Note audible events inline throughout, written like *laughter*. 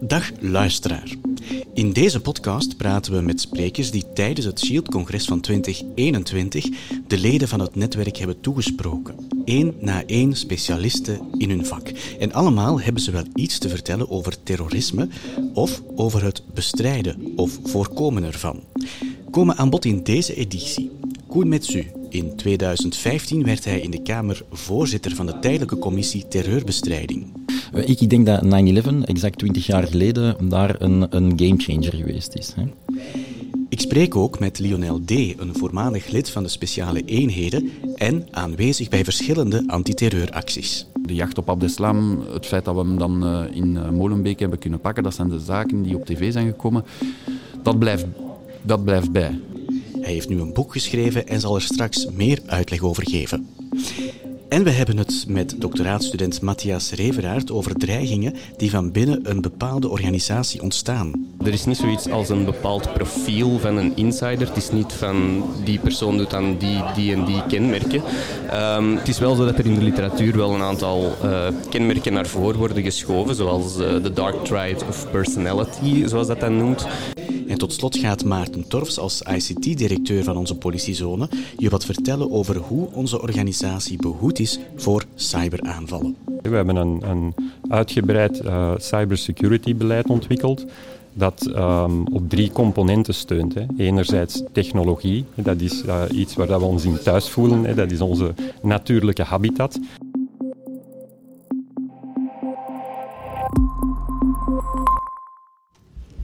Dag luisteraar. In deze podcast praten we met sprekers die tijdens het Shield-congres van 2021 de leden van het netwerk hebben toegesproken. Eén na één specialisten in hun vak. En allemaal hebben ze wel iets te vertellen over terrorisme of over het bestrijden of voorkomen ervan. Komen aan bod in deze editie Koen Metsu, in 2015 werd hij in de Kamer voorzitter van de tijdelijke commissie terreurbestrijding. Eh, ik denk dat 9-11, exact 20 jaar geleden, daar een, een gamechanger geweest is. Hè. Ik spreek ook met Lionel D., een voormalig lid van de speciale eenheden en aanwezig bij verschillende antiterreuracties. De jacht op Abdeslam, het feit dat we hem dan eh, in eh, Molenbeek hebben kunnen pakken, dat zijn de zaken die op tv zijn gekomen. Dat blijft, dat blijft bij. Hij heeft nu een boek geschreven en zal er straks meer uitleg over geven. En we hebben het met doctoraatstudent Matthias Reveraert over dreigingen die van binnen een bepaalde organisatie ontstaan. Er is niet zoiets als een bepaald profiel van een insider. Het is niet van die persoon doet dan die, die en die kenmerken. Um, het is wel zo dat er in de literatuur wel een aantal uh, kenmerken naar voren worden geschoven, zoals uh, de dark triad of personality, zoals dat dan noemt. En tot slot gaat Maarten Torfs als ICT-directeur van onze politiezone je wat vertellen over hoe onze organisatie behoed voor cyberaanvallen. We hebben een, een uitgebreid uh, cybersecurity-beleid ontwikkeld dat um, op drie componenten steunt. Hè. Enerzijds technologie, dat is uh, iets waar we ons in thuis voelen, hè. dat is onze natuurlijke habitat.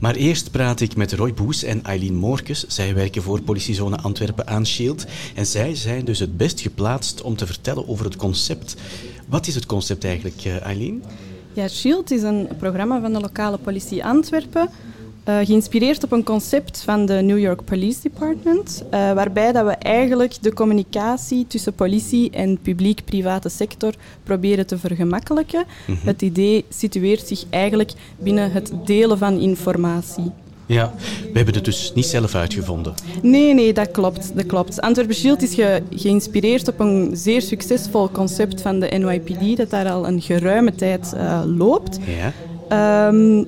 Maar eerst praat ik met Roy Boes en Eileen Moorkes. Zij werken voor politiezone Antwerpen aan Shield. En zij zijn dus het best geplaatst om te vertellen over het concept. Wat is het concept eigenlijk, eh, Eileen? Ja, Shield is een programma van de lokale politie Antwerpen uh, geïnspireerd op een concept van de New York Police Department, uh, waarbij dat we eigenlijk de communicatie tussen politie en publiek-private sector proberen te vergemakkelijken. Mm -hmm. Het idee situeert zich eigenlijk binnen het delen van informatie. Ja, we hebben het dus niet zelf uitgevonden. Nee, nee, dat klopt. Dat klopt. Antwerpen Shield is ge geïnspireerd op een zeer succesvol concept van de NYPD, dat daar al een geruime tijd uh, loopt. Ja. Um,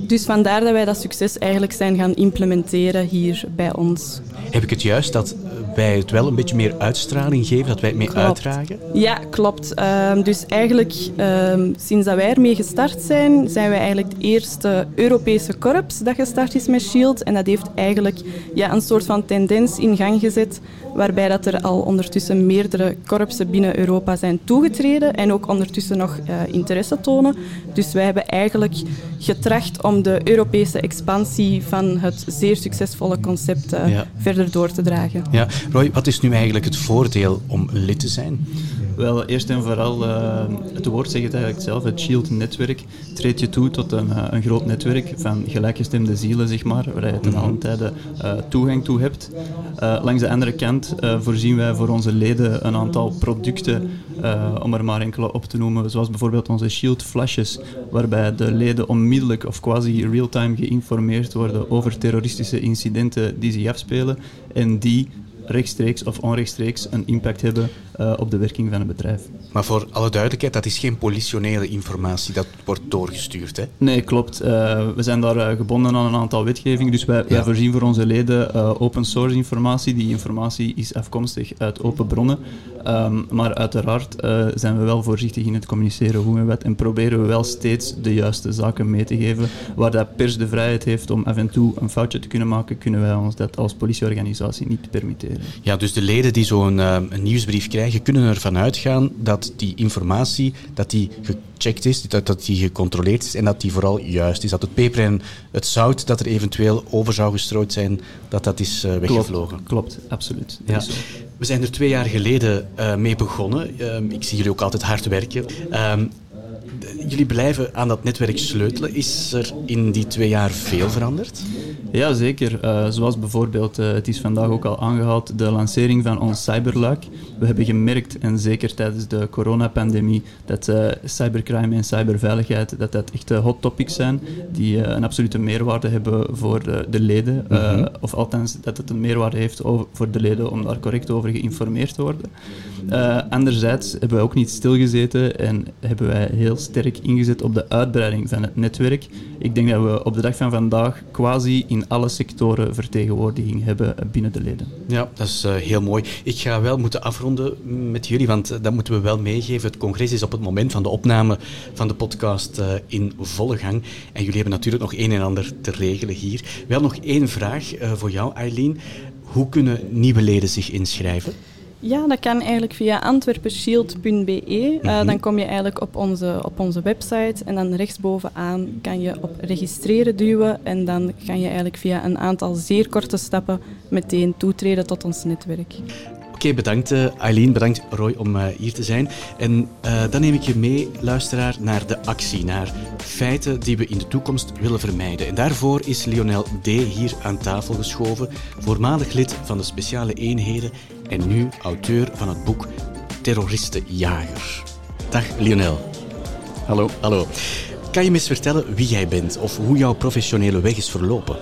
dus vandaar dat wij dat succes eigenlijk zijn gaan implementeren hier bij ons. Heb ik het juist dat wij het wel een beetje meer uitstraling geven, dat wij het mee klopt. uitdragen? Ja, klopt. Um, dus eigenlijk um, sinds dat wij ermee gestart zijn, zijn wij eigenlijk het eerste Europese korps dat gestart is met SHIELD. En dat heeft eigenlijk ja, een soort van tendens in gang gezet, waarbij dat er al ondertussen meerdere korpsen binnen Europa zijn toegetreden en ook ondertussen nog uh, interesse tonen. Dus wij hebben eigenlijk getracht om de Europese expansie van het zeer succesvolle concept uh, ja. verder door te dragen. Ja. Roy, wat is nu eigenlijk het voordeel om lid te zijn? Wel, eerst en vooral, uh, het woord zegt het eigenlijk zelf, het Shield-netwerk treedt je toe tot een, uh, een groot netwerk van gelijkgestemde zielen, zeg maar, waar je ten mm -hmm. tijde uh, toegang toe hebt. langs de andere kant voorzien wij voor onze leden een aantal producten, om er maar enkele op te noemen, zoals bijvoorbeeld onze Shield-flashes, waarbij de leden onmiddellijk of quasi real-time geïnformeerd worden over terroristische incidenten die zich afspelen en die rechtstreeks of onrechtstreeks een impact hebben uh, op de werking van een bedrijf. Maar voor alle duidelijkheid, dat is geen politionele informatie, dat wordt doorgestuurd, hè? Nee, klopt. Uh, we zijn daar uh, gebonden aan een aantal wetgevingen, dus wij, ja. wij voorzien voor onze leden open source informatie. Die informatie is afkomstig uit open bronnen. Um, maar uiteraard zijn we wel voorzichtig in het communiceren hoe we wet en proberen we wel steeds de juiste zaken mee te geven. Waar dat pers de vrijheid heeft om af en toe een foutje te kunnen maken, kunnen wij ons dat als politieorganisatie niet permitteren. Ja, dus de leden die zo'n uh, nieuwsbrief krijgen, kunnen ervan uitgaan dat die informatie dat die gecheckt is, dat, dat die gecontroleerd is en dat die vooral juist is. Dat het peper en het zout dat er eventueel over zou gestrooid zijn, dat dat is uh, weggevlogen. Klopt, klopt absoluut. Ja. We zijn er twee jaar geleden uh, mee begonnen. Uh, ik zie jullie ook altijd hard werken. Jullie blijven aan dat netwerk sleutelen. Is er in die twee jaar veel veranderd? Ja, zeker. Uh, zoals bijvoorbeeld, uh, het is vandaag ook al aangehaald, de lancering van ons cyberluik. We hebben gemerkt, en zeker tijdens de coronapandemie, dat uh, cybercrime en cyberveiligheid dat dat echt hot topics zijn die een absolute meerwaarde hebben voor de leden. Mm -hmm. Of althans, dat het een meerwaarde heeft over, voor de leden om daar correct over geïnformeerd te worden. Anderzijds hebben wij ook niet stilgezeten en hebben wij heel sterk ingezet op de uitbreiding van het netwerk. Ik denk dat we op de dag van vandaag quasi in alle sectoren vertegenwoordiging hebben binnen de leden. Ja, dat is uh, heel mooi. Ik ga wel moeten afronden met jullie, want dat moeten we wel meegeven. Het congres is op het moment van de opname van de podcast in volle gang. En jullie hebben natuurlijk nog een en ander te regelen hier. Wel nog één vraag voor jou, Eileen. Hoe kunnen nieuwe leden zich inschrijven? Ja, dat kan eigenlijk via antwerpenshield.be. Uh, mm -hmm. Dan kom je eigenlijk op onze, op onze website en dan rechtsbovenaan kan je op registreren duwen en dan kan je eigenlijk via een aantal zeer korte stappen meteen toetreden tot ons netwerk. Oké, okay, bedankt Eileen, bedankt Roy om uh, hier te zijn. En uh, dan neem ik je mee, luisteraar, naar de actie, naar feiten die we in de toekomst willen vermijden. En daarvoor is Lionel D. hier aan tafel geschoven, voormalig lid van de speciale eenheden en nu auteur van het boek Terroristenjager. Dag Lionel. Hallo. Hallo. Kan je me eens vertellen wie jij bent of hoe jouw professionele weg is verlopen?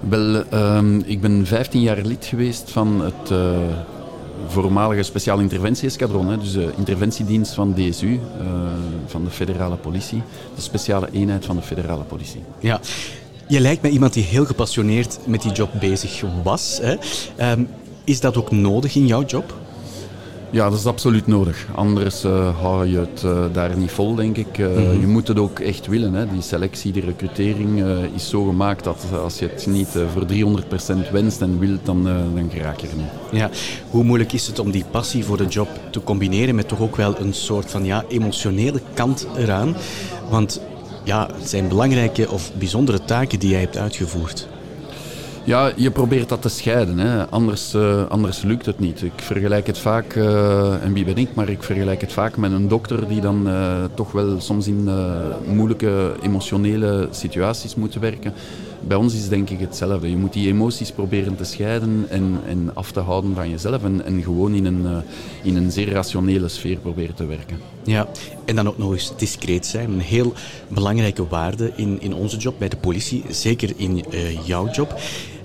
Wel, um, ik ben 15 jaar lid geweest van het uh, voormalige speciaal interventie-eskadron, dus de interventiedienst van DSU, uh, van de federale politie, de speciale eenheid van de federale politie. Ja, je lijkt me iemand die heel gepassioneerd met die job bezig was. Hè? Um, is dat ook nodig in jouw job? Ja, dat is absoluut nodig. Anders uh, hou je het uh, daar niet vol, denk ik. Uh, mm -hmm. Je moet het ook echt willen. Hè. Die selectie, die recrutering is zo gemaakt dat als je het niet voor 300% wenst en wilt, dan, dan geraak je er niet. Ja. Hoe moeilijk is het om die passie voor de job te combineren met toch ook wel een soort van ja, emotionele kant eraan? Want ja, het zijn belangrijke of bijzondere taken die jij hebt uitgevoerd. Ja, je probeert dat te scheiden. Hè. Anders, uh, anders lukt het niet. Ik vergelijk het vaak, uh, en wie ben ik, maar ik vergelijk het vaak met een dokter die dan uh, toch wel soms in moeilijke emotionele situaties moet werken. Bij ons is denk ik hetzelfde. Je moet die emoties proberen te scheiden en, en af te houden van jezelf en, en gewoon in een, in een zeer rationele sfeer proberen te werken. Ja, en dan ook nog eens discreet zijn. Een heel belangrijke waarde in, in onze job bij de politie, zeker in jouw job.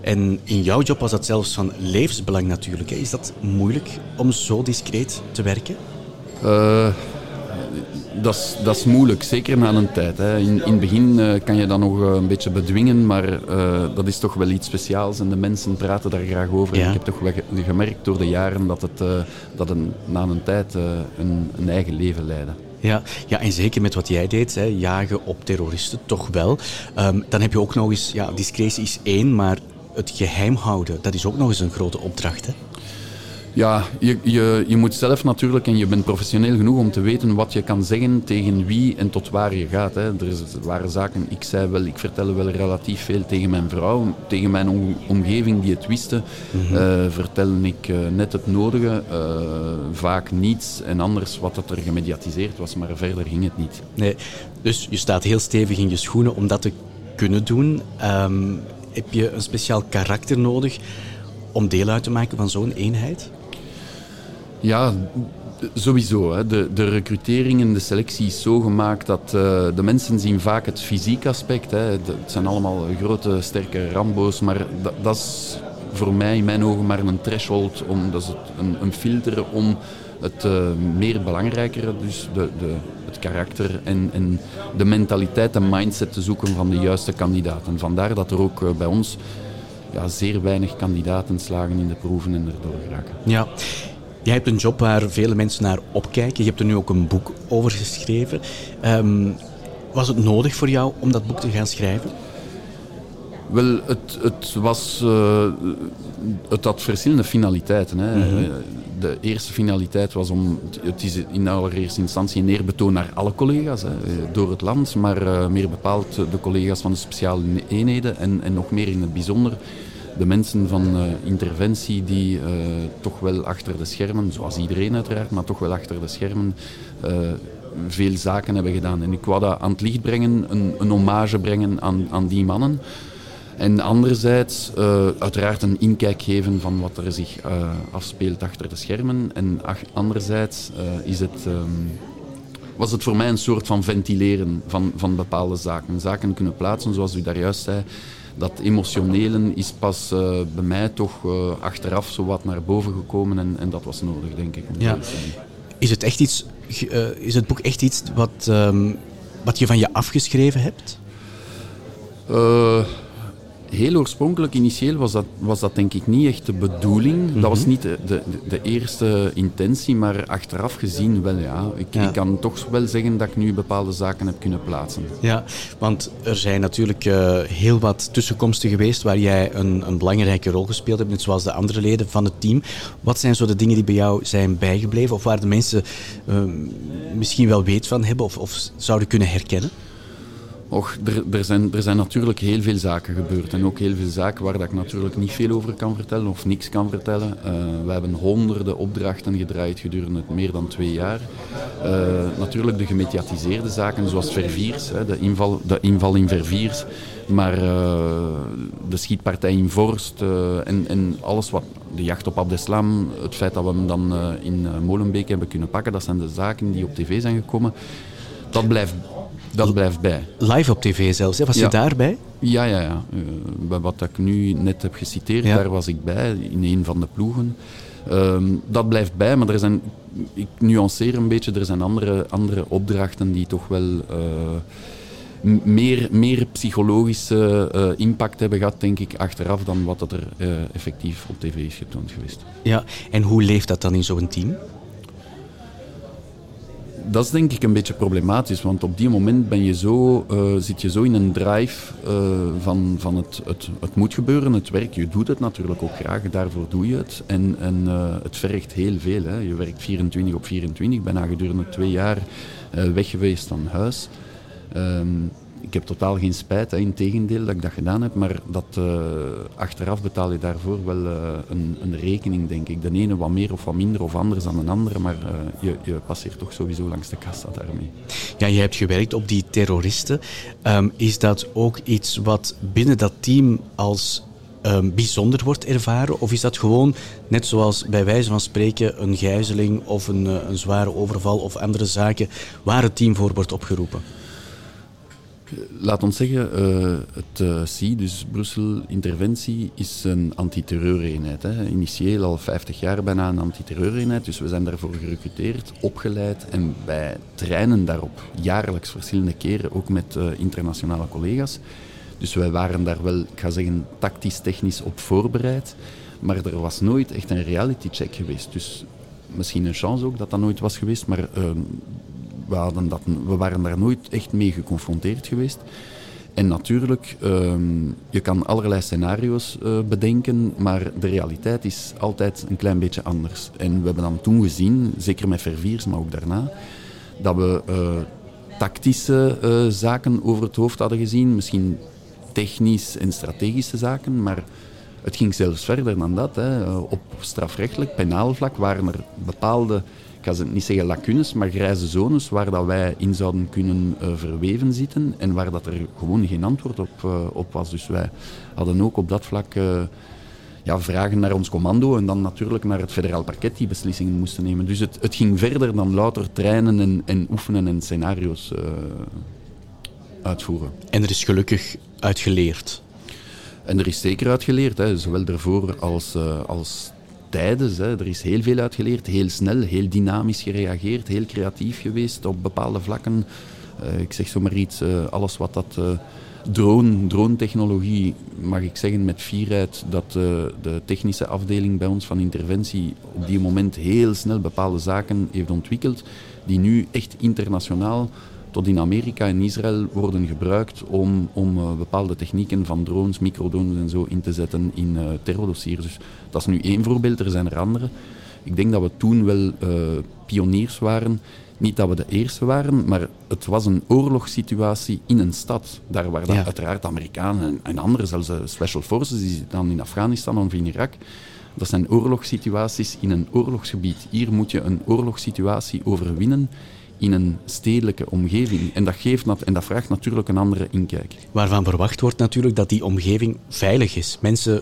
En in jouw job was dat zelfs van levensbelang natuurlijk. Is dat moeilijk om zo discreet te werken? Uh, dat is moeilijk, zeker na een tijd. Hè. In, in het begin uh, kan je dat nog uh, een beetje bedwingen, maar uh, dat is toch wel iets speciaals en de mensen praten daar graag over. Ja. Ik heb toch wel gemerkt door de jaren dat het dat een, na een tijd een, een, eigen leven leidde. Ja, ja, en zeker met wat jij deed, hè, jagen op terroristen, toch wel. Um, dan heb je ook nog eens, ja, discretie is één, maar het geheim houden, dat is ook nog eens een grote opdracht. Hè? Ja, je, je, je moet zelf natuurlijk, en je bent professioneel genoeg om te weten wat je kan zeggen tegen wie en tot waar je gaat. Hè. Er, is, er waren zaken, ik zei wel, ik vertelde wel relatief veel tegen mijn vrouw, tegen mijn om, omgeving die het wisten, mm -hmm. uh, vertelde ik uh, net het nodige, uh, vaak niets en anders wat het er gemediatiseerd was, maar verder ging het niet. Nee, dus je staat heel stevig in je schoenen om dat te kunnen doen. Um, heb je een speciaal karakter nodig om deel uit te maken van zo'n eenheid? Ja, sowieso. Hè. De, de recrutering en de selectie is zo gemaakt dat uh, de mensen zien vaak het fysiek aspect. Hè. het zijn allemaal grote, sterke rambo's, maar dat, dat is voor mij in mijn ogen maar een threshold, om, dat is een, een filter om het uh, meer belangrijkere, dus de, de, het karakter en, en de mentaliteit en mindset te zoeken van de juiste kandidaten. Vandaar dat er ook uh, bij ons ja, zeer weinig kandidaten slagen in de proeven en erdoor geraken. Ja. Jij hebt een job waar vele mensen naar opkijken. Je hebt er nu ook een boek over geschreven. Um, was het nodig voor jou om dat boek te gaan schrijven? Wel, het, het was... Uh, het had verschillende finaliteiten. Hè. Mm -hmm. De eerste finaliteit was om... Het is in allereerste instantie een eerbetoon naar alle collega's hè, door het land, maar uh, meer bepaald de collega's van de speciale eenheden en, en nog meer in het bijzonder de mensen van uh, interventie die uh, toch wel achter de schermen, zoals iedereen uiteraard, maar toch wel achter de schermen uh, veel zaken hebben gedaan. En ik wou dat aan het licht brengen, een, een hommage brengen aan, aan die mannen. En anderzijds uiteraard een inkijk geven van wat er zich afspeelt achter de schermen. En anderzijds is het... Um, was het voor mij een soort van ventileren van, van bepaalde zaken. Zaken kunnen plaatsen, zoals u daar juist zei, dat emotionele is pas uh, bij mij toch uh, achteraf zo wat naar boven gekomen en, en dat was nodig, denk ik. Ja. Is het, echt iets, uh, is het boek echt iets wat, um, wat je van je afgeschreven hebt? Heel oorspronkelijk, initieel, was dat, was dat denk ik niet echt de bedoeling. Dat was mhm. niet de, de, de, eerste intentie, maar achteraf gezien wel, ja. Ik, ik, kan toch wel zeggen dat ik nu bepaalde zaken heb kunnen plaatsen. Ja, want er zijn natuurlijk uh, heel wat tussenkomsten geweest waar jij een, een, belangrijke rol gespeeld hebt, net zoals de andere leden van het team. Wat zijn zo de dingen die bij jou zijn bijgebleven, of waar de mensen uh, misschien wel weet van hebben, of, of zouden kunnen herkennen? Och, er, zijn, er zijn natuurlijk heel veel zaken gebeurd. En ook heel veel zaken waar dat ik natuurlijk niet veel over kan vertellen of niks kan vertellen. Uh, we hebben honderden opdrachten gedraaid gedurende meer dan twee jaar. Uh, natuurlijk de gemediatiseerde zaken zoals Verviers, hè, de, inval, de inval in Verviers. Maar uh, de schietpartij in Vorst en, en alles wat de jacht op Abdeslam, het feit dat we hem dan in Molenbeek hebben kunnen pakken, dat zijn de zaken die op tv zijn gekomen. Dat blijft dat blijft bij. Live op tv zelfs, hè? was je daarbij? Ja, ja, ja. Uh, wat ik nu net heb geciteerd, daar was ik bij, in een van de ploegen. Uh, dat blijft bij, maar er zijn, ik nuanceer een beetje, er zijn andere, andere opdrachten die toch wel uh, meer, meer psychologische uh, impact hebben gehad, denk ik, achteraf dan wat er effectief op tv is getoond geweest. Ja, en hoe leeft dat dan in zo'n team? Dat is denk ik een beetje problematisch, want op die moment ben je zo, uh, zit je zo in een drive uh, van, van het, het, het moet gebeuren, het werk. Je doet het natuurlijk ook graag, daarvoor doe je het. En, en uh, het vergt heel veel. Hè. Je werkt 24 op 24, bijna gedurende twee jaar weg geweest van huis. Um, ik heb totaal geen spijt, hè, in tegendeel dat ik dat gedaan heb, maar dat, uh, achteraf betaal je daarvoor wel uh, een, een, rekening, denk ik. De ene wat meer of wat minder of anders dan een andere, maar uh, je, je, passeert toch sowieso langs de kassa daarmee. Ja, je hebt gewerkt op die terroristen. Um, is dat ook iets wat binnen dat team als um, bijzonder wordt ervaren? Of is dat gewoon, net zoals bij wijze van spreken, een gijzeling of een, een zware overval of andere zaken waar het team voor wordt opgeroepen? Laat ons zeggen, uh, het uh, dus Brussel Interventie, is een antiterreureenheid. Hè. Initieel al 50 jaar bijna een antiterreureenheid, dus we zijn daarvoor gerecruiteerd, opgeleid en wij trainen daarop jaarlijks verschillende keren, ook met uh, internationale collega's. Dus wij waren daar wel, ik ga zeggen, tactisch-technisch op voorbereid, maar er was nooit echt een reality check geweest. Dus misschien een chance ook dat dat nooit was geweest, maar ehm, we, hadden dat, we waren daar nooit echt mee geconfronteerd geweest. En natuurlijk, um, je kan allerlei scenario's uh, bedenken, maar de realiteit is altijd een klein beetje anders. En we hebben dan toen gezien, zeker met Verviers, maar ook daarna, dat we uh, tactische uh, zaken over het hoofd hadden gezien. Misschien technisch en strategische zaken, maar het ging zelfs verder dan dat. Hè. Op strafrechtelijk, penaal vlak waren er bepaalde ik ga niet zeggen lacunes, maar grijze zones waar dat wij in zouden kunnen uh, verweven zitten en waar dat er gewoon geen antwoord op, uh, op was. Dus wij hadden ook op dat vlak uh, ja, vragen naar ons commando en dan natuurlijk naar het federaal parket die beslissingen moesten nemen. Dus het, het ging verder dan louter trainen en, en oefenen en scenario's uitvoeren. En er is gelukkig uitgeleerd. En er is zeker uitgeleerd, hè, zowel daarvoor als, als tijdens. Hè. Er is heel veel uitgeleerd, heel snel, heel dynamisch gereageerd, heel creatief geweest op bepaalde vlakken. Uh, ik zeg zomaar iets, uh, alles wat dat uh, drone, drone-technologie, mag ik zeggen met fierheid dat de technische afdeling bij ons van interventie op die moment heel snel bepaalde zaken heeft ontwikkeld, die nu echt internationaal tot in Amerika en Israël worden gebruikt om, om uh, bepaalde technieken van drones, microdrones en zo in te zetten in uh, terrordossiers. Dus dat is nu één voorbeeld, er zijn er andere. Ik denk dat we toen wel uh, pioniers waren. Niet dat we de eerste waren, maar het was een oorlogssituatie in een stad. Daar waren ja. uiteraard Amerikanen en, en anderen, zelfs de Special Forces, die zitten dan in Afghanistan of in Irak. Dat zijn oorlogssituaties in een oorlogsgebied. Hier moet je een oorlogssituatie overwinnen in een stedelijke omgeving. En dat, geeft, en dat vraagt natuurlijk een andere inkijk. Waarvan verwacht wordt natuurlijk dat die omgeving veilig is. Mensen,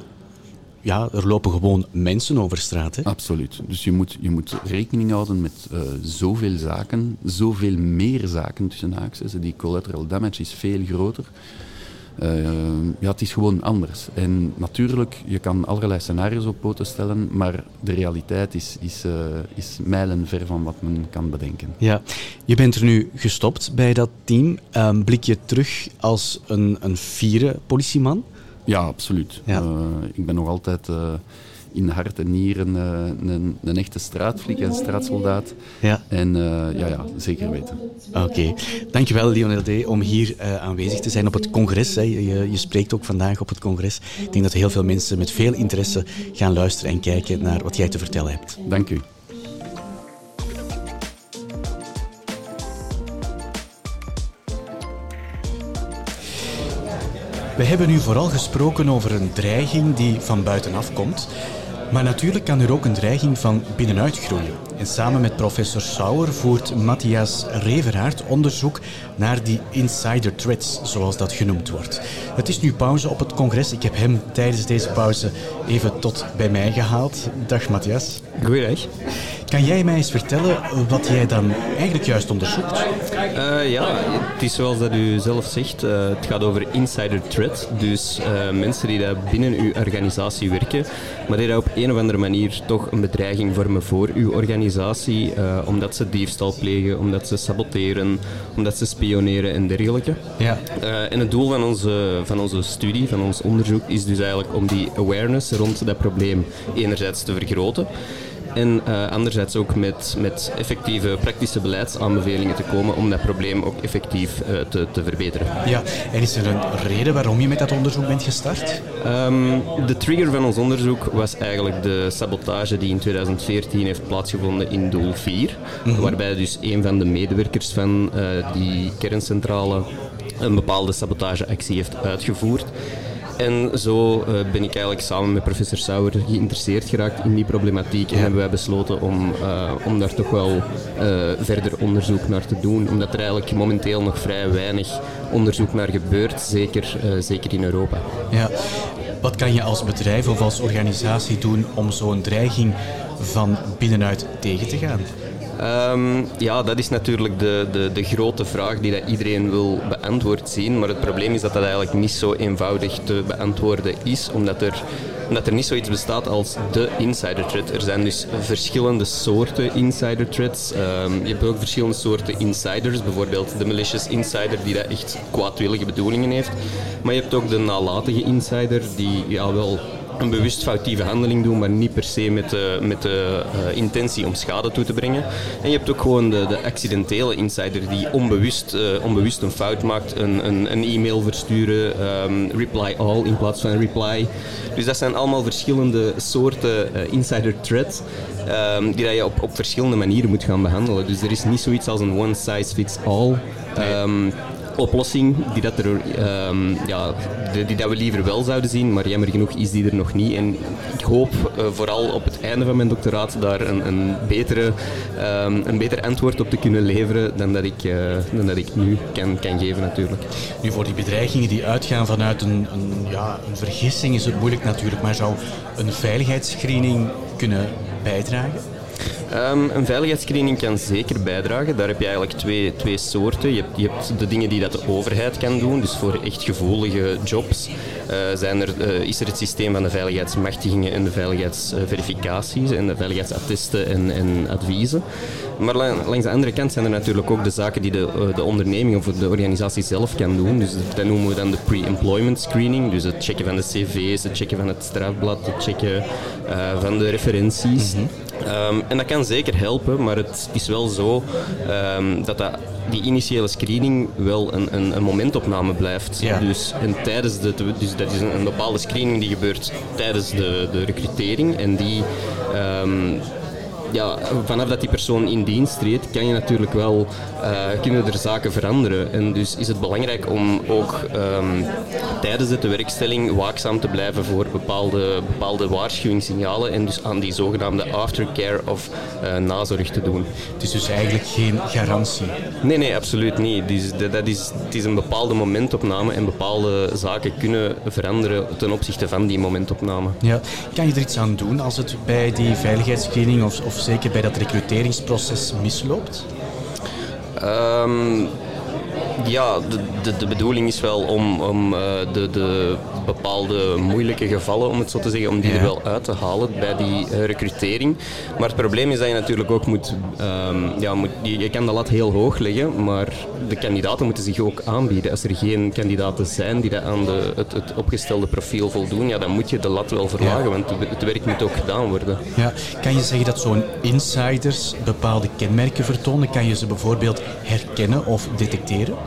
ja, er lopen gewoon mensen over straat. Hè? Absoluut. Dus je moet, je moet rekening houden met uh, zoveel zaken, zoveel meer zaken tussen haakjes. Die collateral damage is veel groter. Eh, ja, het is gewoon anders. En natuurlijk, je kan allerlei scenario's op poten stellen, maar de realiteit is, is, uh, is mijlenver van wat men kan bedenken. Ja, je bent er nu gestopt bij dat team. Um, blik je terug als een, een fiere politieman? Ja, absoluut. Ja. Uh, ik ben nog altijd in hart en nieren uh, een, een, echte straatvlieg en straatsoldaat. Ja. En uh, ja, ja, zeker weten. Oké. Okay. Dankjewel, Lionel D., om hier uh, aanwezig te zijn op het congres. Hè. Je, je, spreekt ook vandaag op het congres. Ik denk dat heel veel mensen met veel interesse gaan luisteren en kijken naar wat jij te vertellen hebt. Dank u. We hebben nu vooral gesproken over een dreiging die van buitenaf komt. Maar natuurlijk kan er ook een dreiging van binnenuit groeien. En samen met professor Sauer voert Matthias Reveraert onderzoek naar die insider threats, zoals dat genoemd wordt. Het is nu pauze op het congres. Ik heb hem tijdens deze pauze even tot bij mij gehaald. Dag Matthias. Goeiedag. Kan jij mij eens vertellen wat jij dan eigenlijk juist onderzoekt? Uh, ja, het is zoals dat u zelf zegt. Uh, het gaat over insider threat. Dus uh, mensen die daar binnen uw organisatie werken, maar die daar op een of andere manier toch een bedreiging vormen voor uw organisatie, omdat ze diefstal plegen, omdat ze saboteren, omdat ze spioneren en dergelijke. Ja. en het doel van onze, van onze studie, van ons onderzoek, is dus eigenlijk om die awareness rond dat probleem enerzijds te vergroten. En uh, anderzijds ook met, met effectieve praktische beleidsaanbevelingen te komen om dat probleem ook effectief uh, te, te verbeteren. Ja, en is er een reden waarom je met dat onderzoek bent gestart? Um, de trigger van ons onderzoek was eigenlijk de sabotage die in 2014 heeft plaatsgevonden in Doel 4. Mm -hmm. Waarbij dus een van de medewerkers van uh, die kerncentrale een bepaalde sabotageactie heeft uitgevoerd. En zo uh, ben ik eigenlijk samen met professor Sauer geïnteresseerd geraakt in die problematiek en hebben wij besloten om, uh, om daar toch wel uh, verder onderzoek naar te doen. Omdat er eigenlijk momenteel nog vrij weinig onderzoek naar gebeurt, zeker, zeker in Europa. Ja. Wat kan je als bedrijf of als organisatie doen om zo'n dreiging van binnenuit tegen te gaan? Um, ja, dat is natuurlijk de, de, de grote vraag die dat iedereen wil beantwoord zien. Maar het probleem is dat dat eigenlijk niet zo eenvoudig te beantwoorden is, omdat er, omdat er niet zoiets bestaat als de insider threat. Er zijn dus verschillende soorten insider threats. Um, je hebt ook verschillende soorten insiders, bijvoorbeeld de malicious insider die dat echt kwaadwillige bedoelingen heeft. Maar je hebt ook de nalatige insider die ja, wel een bewust foutieve handeling doen, maar niet per se met de, met de uh, intentie om schade toe te brengen. En je hebt ook gewoon de, de accidentele insider die onbewust, uh, onbewust een fout maakt, een, een, een e-mail versturen, um, reply all in plaats van reply. Dus dat zijn allemaal verschillende soorten uh, insider threats um, die dat je op, op verschillende manieren moet gaan behandelen. Dus er is niet zoiets als een one size fits all. Um, oplossing die, dat er, um, ja, dat we liever wel zouden zien, maar jammer genoeg is die er nog niet. En ik hoop uh, vooral op het einde van mijn doctoraat daar een, een, betere, um, een beter antwoord op te kunnen leveren dan dat ik, uh, dan dat ik nu kan, kan geven natuurlijk. Nu voor die bedreigingen die uitgaan vanuit een, een, ja, een vergissing is het moeilijk natuurlijk, maar zou een veiligheidsscreening kunnen bijdragen? Um, een veiligheidsscreening kan zeker bijdragen. Daar heb je eigenlijk twee, twee soorten. Je hebt, je hebt de dingen die dat de overheid kan doen. Dus voor echt gevoelige jobs uh, zijn er, uh, is er het systeem van de veiligheidsmachtigingen en de veiligheidsverificaties en de veiligheidsattesten en, en adviezen. Maar langs de andere kant zijn er natuurlijk ook de zaken die de, uh, de onderneming of de organisatie zelf kan doen. Dus dat noemen we dan de pre-employment screening. Dus het checken van de cv's, het checken van het strafblad, het checken van de referenties. -hmm. Um, en dat kan zeker helpen, maar het is wel zo um, dat, dat die initiële screening wel een, een, een momentopname blijft. Ja. Dus, en tijdens de, dus dat is een, een, bepaalde screening die gebeurt tijdens de, de recrutering en die um, ja, vanaf dat die persoon in dienst treedt, kan je natuurlijk wel, uh, kunnen er zaken veranderen. En dus is het belangrijk om ook um, tijdens de werkstelling waakzaam te blijven voor bepaalde, bepaalde waarschuwingssignalen en dus aan die zogenaamde aftercare of uh, nazorg te doen. Het is dus eigenlijk geen garantie? Nee, nee, absoluut niet. Dus dat is, het is een bepaalde momentopname en bepaalde zaken kunnen veranderen ten opzichte van die momentopname. Ja. Kan je er iets aan doen als het bij die veiligheidsscreening of, of zeker bij dat recruteringsproces misloopt? Um, ja, de, de, de, bedoeling is wel om, om uh, de, de bepaalde moeilijke gevallen, om het zo te zeggen, om die er wel uit te halen bij die uh, recrutering. Maar het probleem is dat je natuurlijk ook moet, um, ja, moet je, je, kan de lat heel hoog leggen, maar de kandidaten moeten zich ook aanbieden. Als er geen kandidaten zijn die dat aan de, het, het opgestelde profiel voldoen, ja, dan moet je de lat wel verlagen, ja. want het werk moet ook gedaan worden. Ja. Kan je zeggen dat zo'n insiders bepaalde kenmerken vertonen? Kan je ze bijvoorbeeld herkennen of detecteren?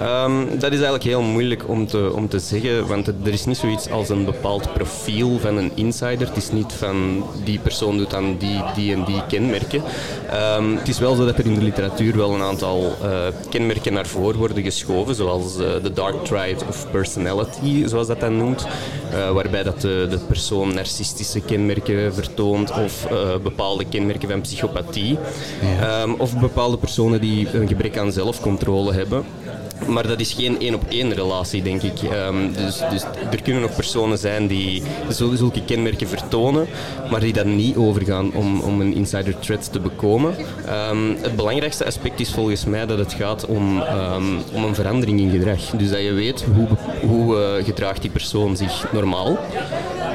Um, dat is eigenlijk heel moeilijk om te, om te zeggen, want er is niet zoiets als een bepaald profiel van een insider. Het is niet van die persoon doet dan die, die en die kenmerken. Um, het is wel zo dat er in de literatuur wel een aantal uh, kenmerken naar voren worden geschoven, zoals uh, de dark triad of personality, zoals dat dan noemt, uh, waarbij dat de, de, persoon narcistische kenmerken vertoont of bepaalde kenmerken van psychopathie. Ja. Um, of bepaalde personen die een gebrek aan zelfcontrole hebben. Maar dat is geen één op één relatie, denk ik. Um, dus, dus, er kunnen nog personen zijn die zulke kenmerken vertonen, maar die dan niet overgaan om, om een insider threat te bekomen. Um, het belangrijkste aspect is volgens mij dat het gaat om, um, om een verandering in gedrag. Dus dat je weet hoe, hoe uh, gedraagt die persoon zich normaal.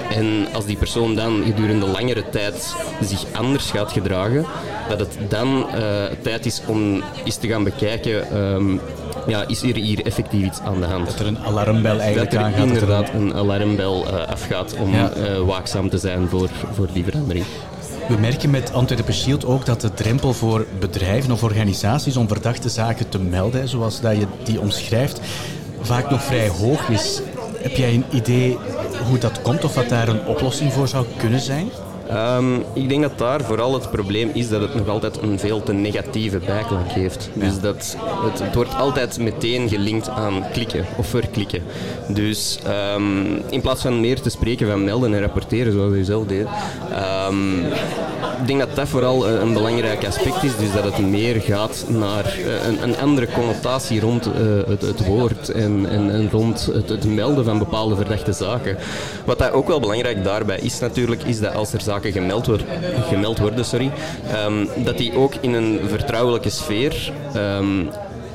En als die persoon dan gedurende langere tijd zich anders gaat gedragen, dat het dan uh, tijd is om eens te gaan bekijken ja, is er hier effectief iets aan de hand? Dat er een alarmbel eigenlijk dat er aangaat. inderdaad een alarmbel uh, afgaat om ja. uh, waakzaam te zijn voor, voor die verandering. We merken met Antwerpen Shield ook dat de drempel voor bedrijven of organisaties om verdachte zaken te melden, zoals dat je die omschrijft, vaak nog vrij hoog is. Heb jij een idee hoe dat komt of wat daar een oplossing voor zou kunnen zijn? Um, ik denk dat daar vooral het probleem is dat het nog altijd een veel te negatieve bijklank heeft. Dus dat het, het, wordt altijd meteen gelinkt aan klikken of verklikken. Dus um, in plaats van meer te spreken van melden en rapporteren zoals u zelf deed, um, ik denk dat dat vooral een belangrijk aspect is. Dus dat het meer gaat naar een, een andere connotatie rond uh, het, het, woord en, en, rond het, melden van bepaalde verdachte zaken. Wat dat ook wel belangrijk daarbij is natuurlijk, is dat als er zaken gemeld, wordt, gemeld worden, sorry, um, dat die ook in een vertrouwelijke sfeer um,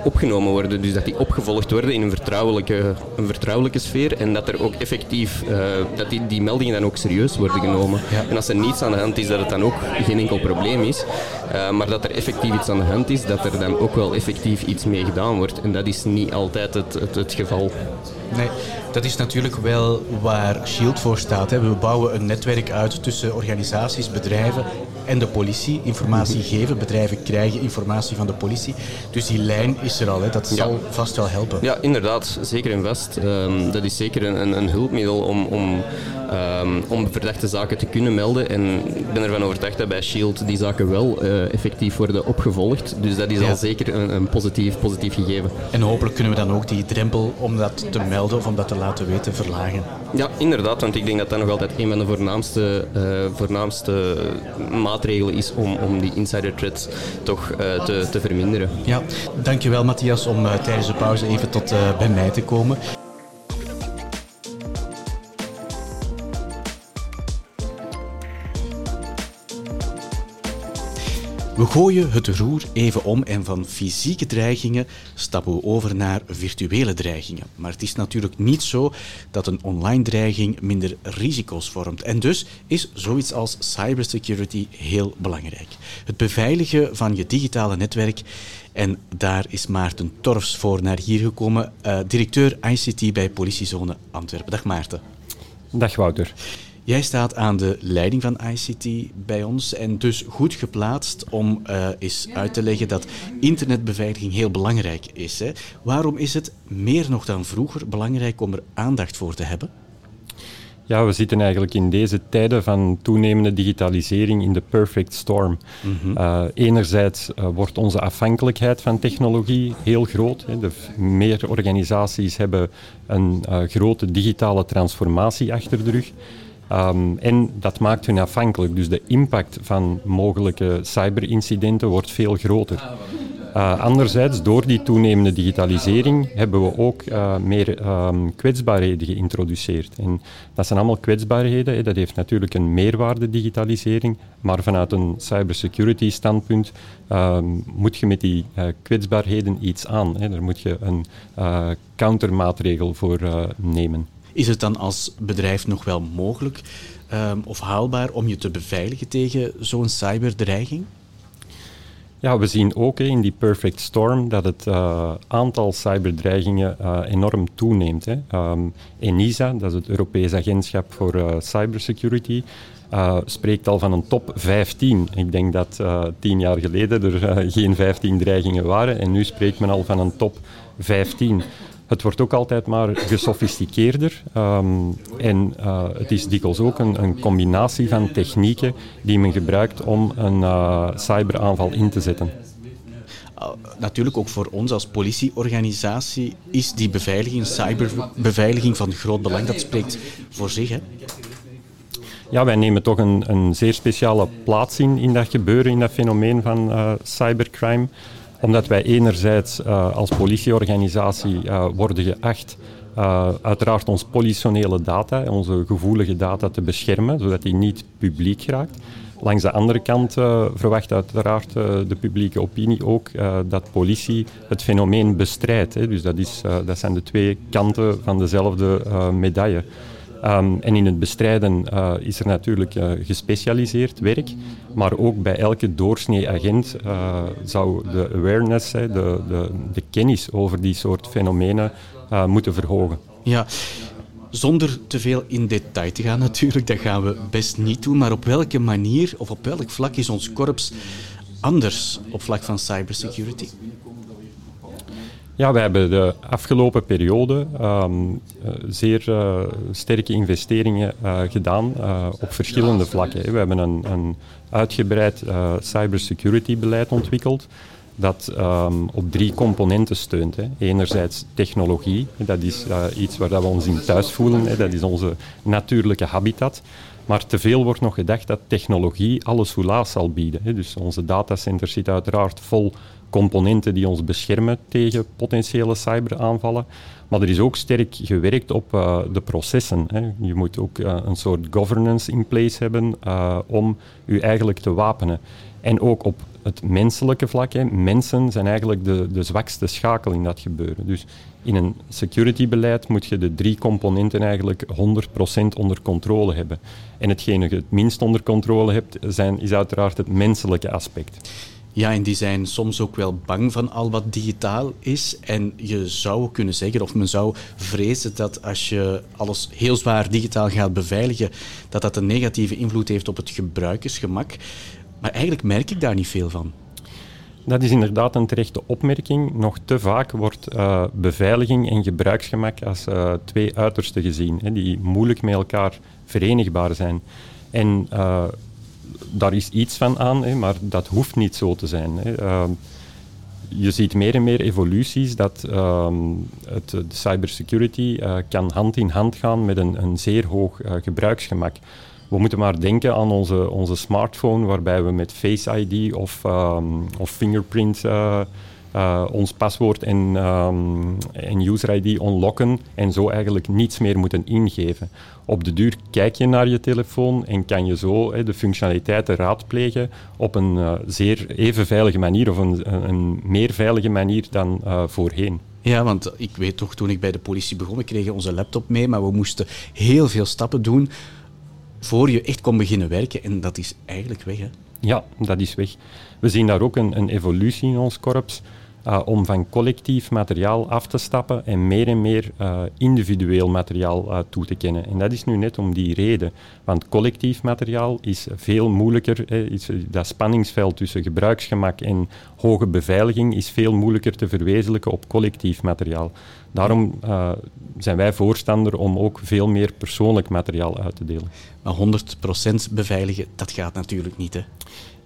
opgenomen worden. Dus dat die opgevolgd worden in een vertrouwelijke, een vertrouwelijke sfeer en dat er ook effectief, uh, dat die, die meldingen dan ook serieus worden genomen. Ja. En als er niets aan de hand is, dat het dan ook geen enkel probleem is. Uh, maar dat er effectief iets aan de hand is, dat er dan ook wel effectief iets mee gedaan wordt. En dat is niet altijd het, het, het geval. Nee, dat is natuurlijk wel waar Shield voor staat. Hè. We bouwen een netwerk uit tussen organisaties, bedrijven en de politie. Informatie *laughs* geven, bedrijven krijgen informatie van de politie. Dus die lijn is er al, hè. dat zal ja. vast wel helpen. Ja, inderdaad, zeker en vast. Um, dat is zeker een, een hulpmiddel om, om, um, om verdachte zaken te kunnen melden. En ik ben ervan overtuigd dat bij Shield die zaken wel uh, effectief worden opgevolgd. Dus dat is ja. al zeker een, een, positief, positief gegeven. En hopelijk kunnen we dan ook die drempel om dat te melden of om dat te laten weten verlagen. Ja, inderdaad, want ik denk dat dat nog altijd een van de voornaamste, uh, voornaamste maatregelen is om, om die insider threats toch uh, te, te verminderen. Ja, dankjewel Matthias om uh, tijdens de pauze even tot bij mij te komen. We gooien het roer even om en van fysieke dreigingen stappen we over naar virtuele dreigingen. Maar het is natuurlijk niet zo dat een online dreiging minder risico's vormt. En dus is zoiets als cybersecurity heel belangrijk. Het beveiligen van je digitale netwerk. En daar is Maarten Torfs voor naar hier gekomen, uh, directeur ICT bij Politiezone Antwerpen. Dag Maarten. Dag Wouter. Jij staat aan de leiding van ICT bij ons en dus goed geplaatst om uh, eens uit te leggen dat internetbeveiliging heel belangrijk is. Hè. Waarom is het meer nog dan vroeger belangrijk om er aandacht voor te hebben? Ja, we zitten eigenlijk in deze tijden van toenemende digitalisering in de perfect storm. Mm -hmm. uh, enerzijds uh, wordt onze afhankelijkheid van technologie heel groot. Hè. De meer organisaties hebben een uh, grote digitale transformatie achter de rug. Um, en dat maakt hun afhankelijk. Dus de impact van mogelijke cyberincidenten wordt veel groter. Uh, anderzijds, door die toenemende digitalisering hebben we ook uh, meer um, kwetsbaarheden geïntroduceerd. En dat zijn allemaal kwetsbaarheden. Dat heeft natuurlijk een meerwaarde, digitalisering. Maar vanuit een cybersecurity standpunt um, moet je met die uh, kwetsbaarheden iets aan. Hè. Daar moet je een countermaatregel voor nemen. Is het dan als bedrijf nog wel mogelijk um, of haalbaar om je te beveiligen tegen zo'n cyberdreiging? Ja, we zien ook in die perfect storm dat het uh, aantal cyberdreigingen uh, enorm toeneemt. Hè. Um, ENISA, dat is het Europees Agentschap voor uh, Cybersecurity, spreekt al van een top 15. Ik denk dat tien jaar geleden er geen 15 dreigingen waren en nu spreekt men al van een top 15. Het wordt ook altijd maar gesofisticeerder um, en uh, het is dikwijls ook een, een, combinatie van technieken die men gebruikt om een uh, cyberaanval in te zetten. Uh, natuurlijk ook voor ons als politieorganisatie is die beveiliging, cyberbeveiliging van groot belang. Dat spreekt voor zich. Hè? Ja, wij nemen toch een, een zeer speciale plaats in, in dat gebeuren, in dat fenomeen van uh, cybercrime omdat wij enerzijds uh, als politieorganisatie uh, worden geacht uh, uiteraard ons politionele data, onze gevoelige data te beschermen, zodat die niet publiek geraakt. Langs de andere kant verwacht uiteraard de publieke opinie ook dat politie het fenomeen bestrijdt. Dus dat, is, dat zijn de twee kanten van dezelfde medaille. Um, en in het bestrijden uh, is er natuurlijk uh, gespecialiseerd werk, maar ook bij elke doorsnee agent uh, zou de awareness, de, de, de, kennis over die soort fenomenen moeten verhogen. Ja, zonder te veel in detail te gaan natuurlijk, dat gaan we best niet doen, maar op welke manier of op welk vlak is ons korps anders op vlak van cybersecurity? Ja, we hebben de afgelopen periode um, zeer uh, sterke investeringen uh, gedaan op verschillende vlakken. We hebben een, een uitgebreid cybersecurity beleid ontwikkeld dat um, op drie componenten steunt. Hè. Enerzijds technologie, dat is iets waar dat we ons in thuis voelen, hè. dat is onze natuurlijke habitat. Maar te veel wordt nog gedacht dat technologie alles soelaas zal bieden. Hè. Dus onze datacenter zit uiteraard vol componenten die ons beschermen tegen potentiële cyberaanvallen. Maar er is ook sterk gewerkt op uh, de processen. Hè. Je moet ook uh, een soort governance in place hebben om u eigenlijk te wapenen. En ook op het menselijke vlak. Hè. Mensen zijn eigenlijk de, de zwakste schakel in dat gebeuren. Dus in een security-beleid moet je de drie componenten eigenlijk 100% onder controle hebben. En hetgene je het minst onder controle hebt, zijn, is uiteraard het menselijke aspect. Ja, en die zijn soms ook wel bang van al wat digitaal is. En je zou kunnen zeggen, of men zou vrezen dat als je alles heel zwaar digitaal gaat beveiligen, dat dat een negatieve invloed heeft op het gebruikersgemak. Maar eigenlijk merk ik daar niet veel van. Dat is inderdaad een terechte opmerking. Nog te vaak wordt uh, beveiliging en gebruiksgemak als uh, twee uitersten gezien, hè, die moeilijk met elkaar verenigbaar zijn. En uh, daar is iets van aan, hè, maar dat hoeft niet zo te zijn. Hè. Uh, je ziet meer en meer evoluties dat uh, het, de cybersecurity kan hand in hand gaan met een, een zeer hoog gebruiksgemak. We moeten maar denken aan onze, onze smartphone, waarbij we met Face ID of, um, of fingerprint uh, ons paswoord en, um, en user ID unlocken en zo eigenlijk niets meer moeten ingeven. Op de duur kijk je naar je telefoon en kan je zo de functionaliteiten raadplegen op een uh, zeer even veilige manier of een, een meer veilige manier dan voorheen. Ja, want ik weet toch, toen ik bij de politie begon, we kregen onze laptop mee, maar we moesten heel veel stappen doen voor je echt kon beginnen werken. En dat is eigenlijk weg, hè? Ja, dat is weg. We zien daar ook een, een evolutie in ons korps. Uh, om van collectief materiaal af te stappen en meer en meer uh, individueel materiaal uh, toe te kennen. En dat is nu net om die reden. Want collectief materiaal is veel moeilijker. Dat spanningsveld tussen gebruiksgemak en hoge beveiliging is veel moeilijker te verwezenlijken op collectief materiaal. Daarom zijn wij voorstander om ook veel meer persoonlijk materiaal uit te delen. Maar 100% beveiligen, dat gaat natuurlijk niet, hè?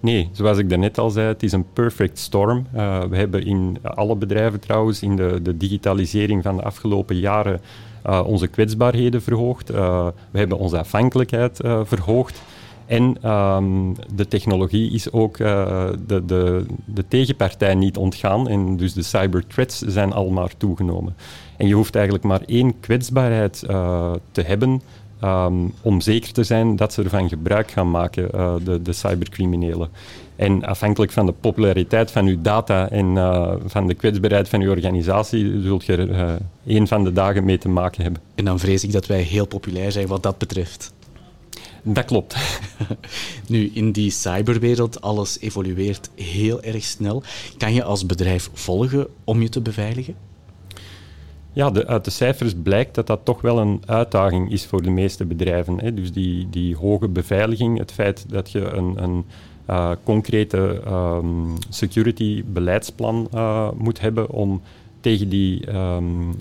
Nee, zoals ik daarnet al zei, het is een perfect storm. Uh, we hebben in alle bedrijven trouwens in de, de digitalisering van de afgelopen jaren uh, onze kwetsbaarheden verhoogd. Uh, we hebben onze afhankelijkheid verhoogd. En ehm, de technologie is ook de, de, de, tegenpartij niet ontgaan. En dus de cyber threats zijn al maar toegenomen. En je hoeft eigenlijk maar één kwetsbaarheid te hebben um, om zeker te zijn dat ze ervan gebruik gaan maken, uh, de, de cybercriminelen. En afhankelijk van de populariteit van uw data en uh, van de kwetsbaarheid van uw organisatie, zult je er uh, één van de dagen mee te maken hebben. En dan vrees ik dat wij heel populair zijn wat dat betreft. Dat klopt. *laughs* nu, in die cyberwereld, alles evolueert heel erg snel. Kan je als bedrijf volgen om je te beveiligen? Ja, de, uit de cijfers blijkt dat dat toch wel een uitdaging is voor de meeste bedrijven. Hè. Dus die, die hoge beveiliging, het feit dat je een, een uh, concrete um, security beleidsplan uh, moet hebben om tegen die, um, uh,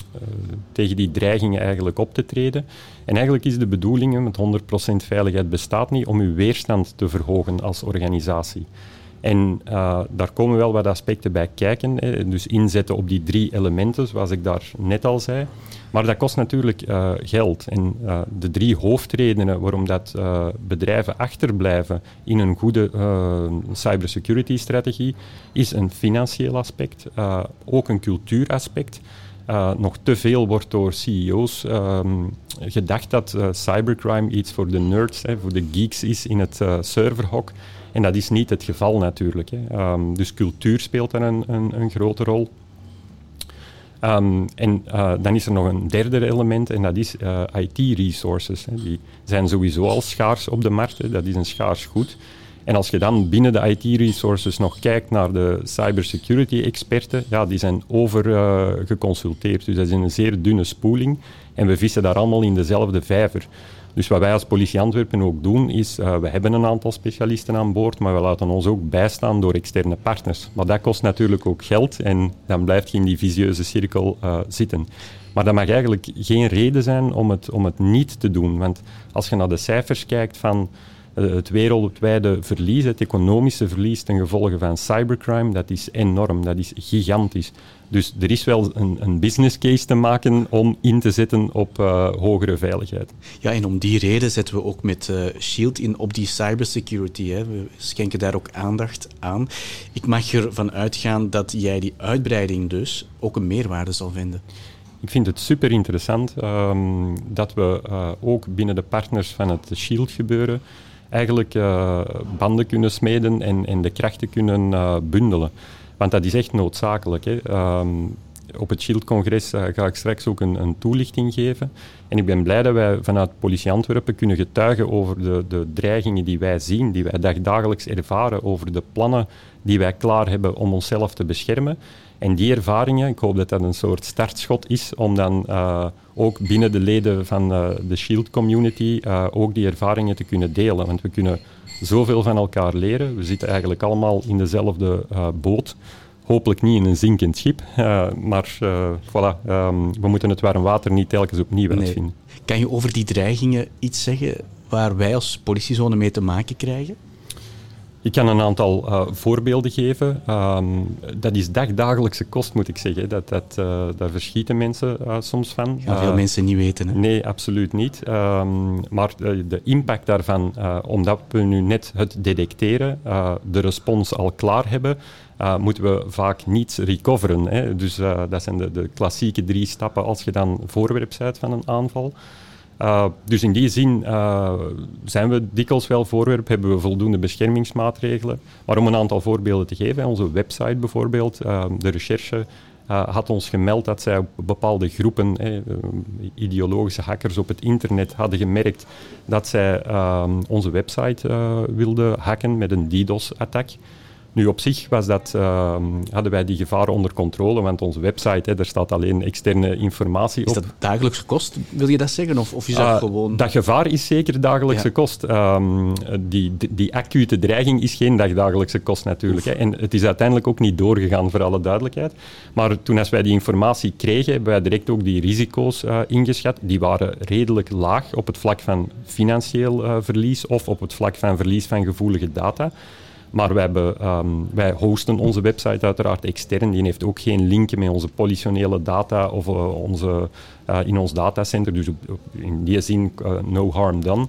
tegen die dreigingen eigenlijk op te treden. En eigenlijk is de bedoeling, met 100% veiligheid bestaat niet, om uw weerstand te verhogen als organisatie. En uh, daar komen wel wat aspecten bij kijken. Hè. Dus inzetten op die drie elementen, zoals ik daar net al zei. Maar dat kost natuurlijk uh, geld. En uh, de drie hoofdredenen waarom dat bedrijven achterblijven in een goede cybersecurity-strategie is een financieel aspect, ook een cultuuraspect. nog te veel wordt door CEO's um, gedacht dat cybercrime iets voor de nerds, hè, voor de geeks is in het serverhok. En dat is niet het geval natuurlijk. Hè. Um, dus cultuur speelt daar een, een, een grote rol. Um, en uh, dan is er nog een derde element en dat is uh, IT-resources. Die zijn sowieso al schaars op de markt, dat is een schaars goed. En als je dan binnen de IT-resources nog kijkt naar de cybersecurity-experten, ja, die zijn overgeconsulteerd. Uh, dus dat is een zeer dunne spoeling. En we vissen daar allemaal in dezelfde vijver. Dus wat wij als politie Antwerpen ook doen, is uh, we hebben een aantal specialisten aan boord, maar we laten ons ook bijstaan door externe partners. Maar dat kost natuurlijk ook geld en dan blijft je in die visieuze cirkel uh, zitten. Maar dat mag eigenlijk geen reden zijn om het, om het niet te doen. Want als je naar de cijfers kijkt van het wereldwijde verlies, het economische verlies ten gevolge van cybercrime, dat is enorm, dat is gigantisch. Dus er is wel een, een business case te maken om in te zetten op uh, hogere veiligheid. Ja, en om die reden zetten we ook met uh, Shield in op die cybersecurity. Hè. We schenken daar ook aandacht aan. Ik mag ervan uitgaan dat jij die uitbreiding dus ook een meerwaarde zal vinden. Ik vind het super interessant um, dat we uh, ook binnen de partners van het Shield gebeuren eigenlijk banden kunnen smeden en, de krachten kunnen bundelen. Want dat is echt noodzakelijk. Hè. Um, op het Shield-congres uh, ga ik straks ook een, een, toelichting geven. En ik ben blij dat wij vanuit Politie Antwerpen kunnen getuigen over de, de dreigingen die wij zien, die wij dagelijks ervaren, over de plannen die wij klaar hebben om onszelf te beschermen. En die ervaringen, ik hoop dat dat een soort startschot is om dan ook binnen de leden van uh, de Shield-community ook die ervaringen te kunnen delen. Want we kunnen zoveel van elkaar leren. We zitten eigenlijk allemaal in dezelfde uh, boot. Hopelijk niet in een zinkend schip, uh, maar uh, voilà, um, we moeten het warm water niet telkens opnieuw nee. uitvinden. Kan je over die dreigingen iets zeggen waar wij als politiezone mee te maken krijgen? Ik kan een aantal uh, voorbeelden geven. Um, dat is dagdagelijkse kost, moet ik zeggen. Dat, dat, uh, daar verschieten mensen uh, soms van. Gaan veel mensen niet weten. Hè? Nee, absoluut niet. Um, maar de impact daarvan, omdat we nu net het detecteren, de respons al klaar hebben, moeten we vaak niets recoveren. Hè. Dus dat zijn de, de klassieke drie stappen als je dan voorwerp bent van een aanval. Uh, dus in die zin uh, zijn we dikwijls wel voorwerp, hebben we voldoende beschermingsmaatregelen. Maar om een aantal voorbeelden te geven, onze website bijvoorbeeld, uh, de recherche had ons gemeld dat zij bepaalde groepen, ideologische hackers op het internet, hadden gemerkt dat zij onze website wilden hacken met een DDoS-attack. Nu, op zich was dat, uh, hadden wij die gevaren onder controle, want onze website, hè, daar staat alleen externe informatie op. Is dat dagelijkse kost, wil je dat zeggen? Of, of is dat uh, gewoon... Dat gevaar is zeker dagelijkse ja. kost. Um, die, die acute dreiging is geen dagdagelijkse kost natuurlijk. Hè. En het is uiteindelijk ook niet doorgegaan, voor alle duidelijkheid. Maar toen als wij die informatie kregen, hebben wij direct ook die risico's uh, ingeschat. Die waren redelijk laag op het vlak van financieel uh, verlies of op het vlak van verlies van gevoelige data. Maar wij, hebben, um, wij hosten onze website uiteraard extern. Die heeft ook geen linken met onze politionele data of uh, onze, uh, in ons datacenter. Dus in die zin, uh, no harm done.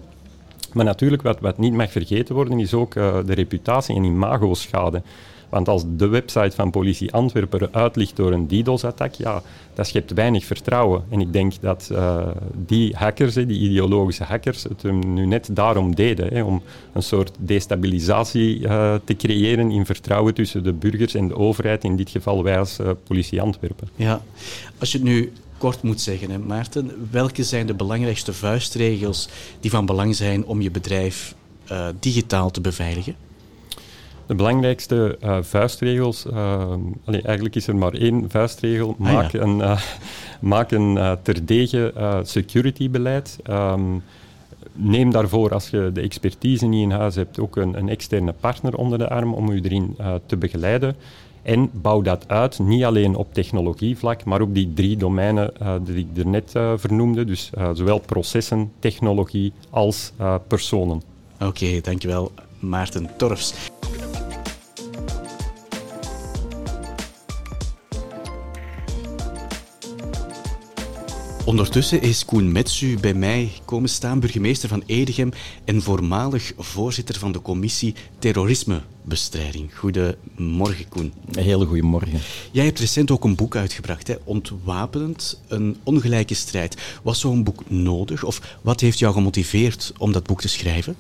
Maar natuurlijk, wat, wat niet mag vergeten worden, is ook uh, de reputatie en imago-schade. Want als de website van politie Antwerpen eruit ligt door een DDoS-attack, ja, dat schept weinig vertrouwen. En ik denk dat uh, die hackers, die ideologische hackers, het nu net daarom deden. Hè, om een soort destabilisatie uh, te creëren in vertrouwen tussen de burgers en de overheid, in dit geval wij als politie Antwerpen. Ja, als je het nu kort moet zeggen, hè, Maarten, welke zijn de belangrijkste vuistregels die van belang zijn om je bedrijf digitaal te beveiligen? De belangrijkste uh, vuistregels, uh, allee, eigenlijk is er maar één vuistregel, ah, maak ja. een, uh, maak een *laughs* terdege security-beleid. Um, neem daarvoor, als je de expertise niet in huis hebt, ook een, een externe partner onder de arm om je erin te begeleiden. En bouw dat uit, niet alleen op technologievlak, maar op die drie domeinen die ik er net vernoemde. Dus zowel processen, technologie als personen. Oké, dankjewel Maarten Torfs. Ondertussen is Koen Metsu bij mij komen staan, burgemeester van Edegem en voormalig voorzitter van de commissie Terrorismebestrijding. Goedemorgen, Koen. Een hele goede morgen. Jij hebt recent ook een boek uitgebracht, hè? Ontwapenend, een ongelijke strijd. Was zo'n boek nodig of wat heeft jou gemotiveerd om dat boek te schrijven?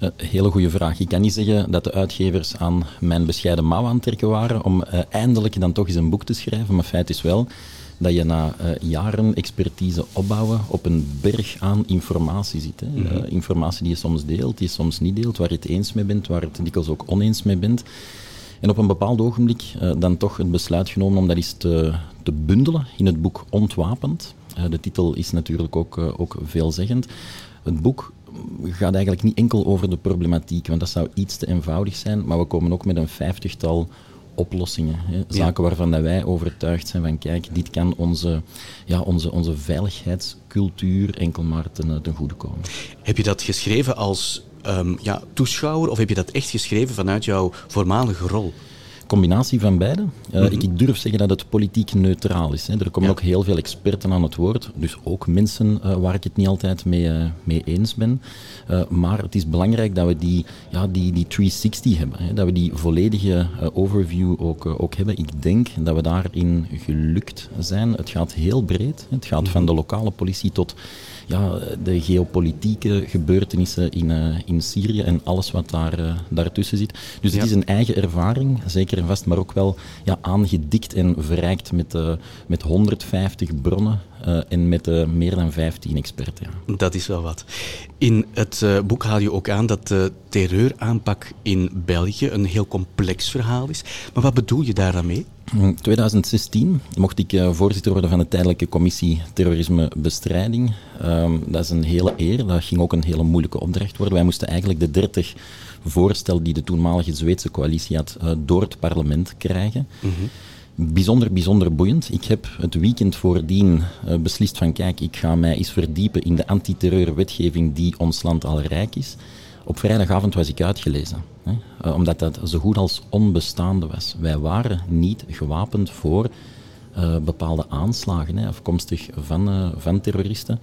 Uh, hele goede vraag. Ik kan niet zeggen dat de uitgevers aan mijn bescheiden mouw aan trekken waren om uh, eindelijk dan toch eens een boek te schrijven, maar feit is wel dat je na uh, jaren expertise opbouwen op een berg aan informatie zit. Hè. Mm -hmm. uh, informatie die je soms deelt, die je soms niet deelt, waar je het eens mee bent, waar je het dikwijls ook oneens mee bent. En op een bepaald ogenblik uh, dan toch het besluit genomen om dat eens te, te bundelen in het boek Ontwapend. de titel is natuurlijk ook, ook veelzeggend. Het boek gaat eigenlijk niet enkel over de problematiek, want dat zou iets te eenvoudig zijn, maar we komen ook met een vijftigtal oplossingen. Hè. Zaken ja. waarvan dat wij overtuigd zijn van kijk, dit kan onze, ja, onze, onze veiligheidscultuur enkel maar ten, ten goede komen. Heb je dat geschreven als um, ja, toeschouwer of heb je dat echt geschreven vanuit jouw voormalige rol? Combinatie van beide. Uh, mm -hmm. ik, ik, durf zeggen dat het politiek neutraal is. Hè. Er komen ja. ook heel veel experten aan het woord, dus ook mensen uh, waar ik het niet altijd mee, uh, mee eens ben. maar het is belangrijk dat we die, ja, die, die 360 hebben, hè. dat we die volledige overview ook, ook hebben. Ik denk dat we daarin gelukt zijn. Het gaat heel breed. Het gaat mm -hmm. van de lokale politie tot ja, de geopolitieke gebeurtenissen in, uh, in Syrië en alles wat daar, uh, daartussen zit. Dus ja. het is een eigen ervaring, zeker en vast, maar ook wel ja, aangedikt en verrijkt met, uh, met 150 bronnen uh, en met uh, meer dan 15 experten. Ja. Dat is wel wat. In het uh, boek haal je ook aan dat de terreuraanpak in België een heel complex verhaal is. Maar wat bedoel je daar dan mee? In 2016 mocht ik voorzitter worden van de tijdelijke commissie terrorismebestrijding. Um, dat is een hele eer. Dat ging ook een hele moeilijke opdracht worden. Wij moesten eigenlijk de 30 voorstellen die de toenmalige Zweedse coalitie had door het parlement krijgen. Mm -hmm bijzonder, bijzonder boeiend. Ik heb het weekend voordien uh, beslist van kijk, ik ga mij eens verdiepen in de antiterreurwetgeving die ons land al rijk is. Op vrijdagavond was ik uitgelezen, hè, uh, omdat dat zo goed als onbestaande was. Wij waren niet gewapend voor uh, bepaalde aanslagen, hè, afkomstig van, van terroristen.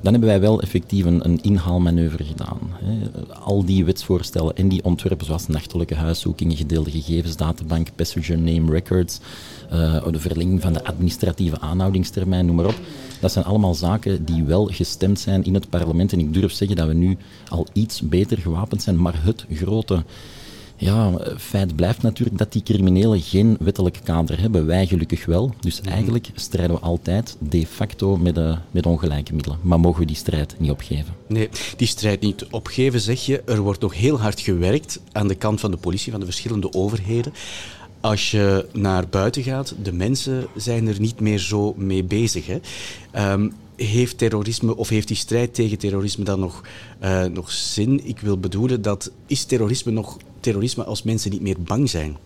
Dan hebben wij wel effectief een, een inhaalmanoeuvre gedaan. Hè. Al die wetsvoorstellen en die ontwerpen, zoals nachtelijke huiszoekingen, gedeelde gegevensdatabank, passenger name records, uh, de verlenging van de administratieve aanhoudingstermijn, noem maar op. Dat zijn allemaal zaken die wel gestemd zijn in het parlement. En ik durf zeggen dat we nu al iets beter gewapend zijn. Maar het grote ja, feit blijft natuurlijk dat die criminelen geen wettelijk kader hebben. Wij gelukkig wel. Dus mm. eigenlijk strijden we altijd de facto met, de, met ongelijke middelen. Maar mogen we die strijd niet opgeven? Nee, die strijd niet opgeven, zeg je. Er wordt nog heel hard gewerkt aan de kant van de politie, van de verschillende overheden. Als je naar buiten gaat, de mensen zijn er niet meer zo mee bezig. Hè? Um, heeft terrorisme of heeft die strijd tegen terrorisme dan nog, uh, nog zin? Ik wil bedoelen dat is terrorisme nog terrorisme als mensen niet meer bang zijn?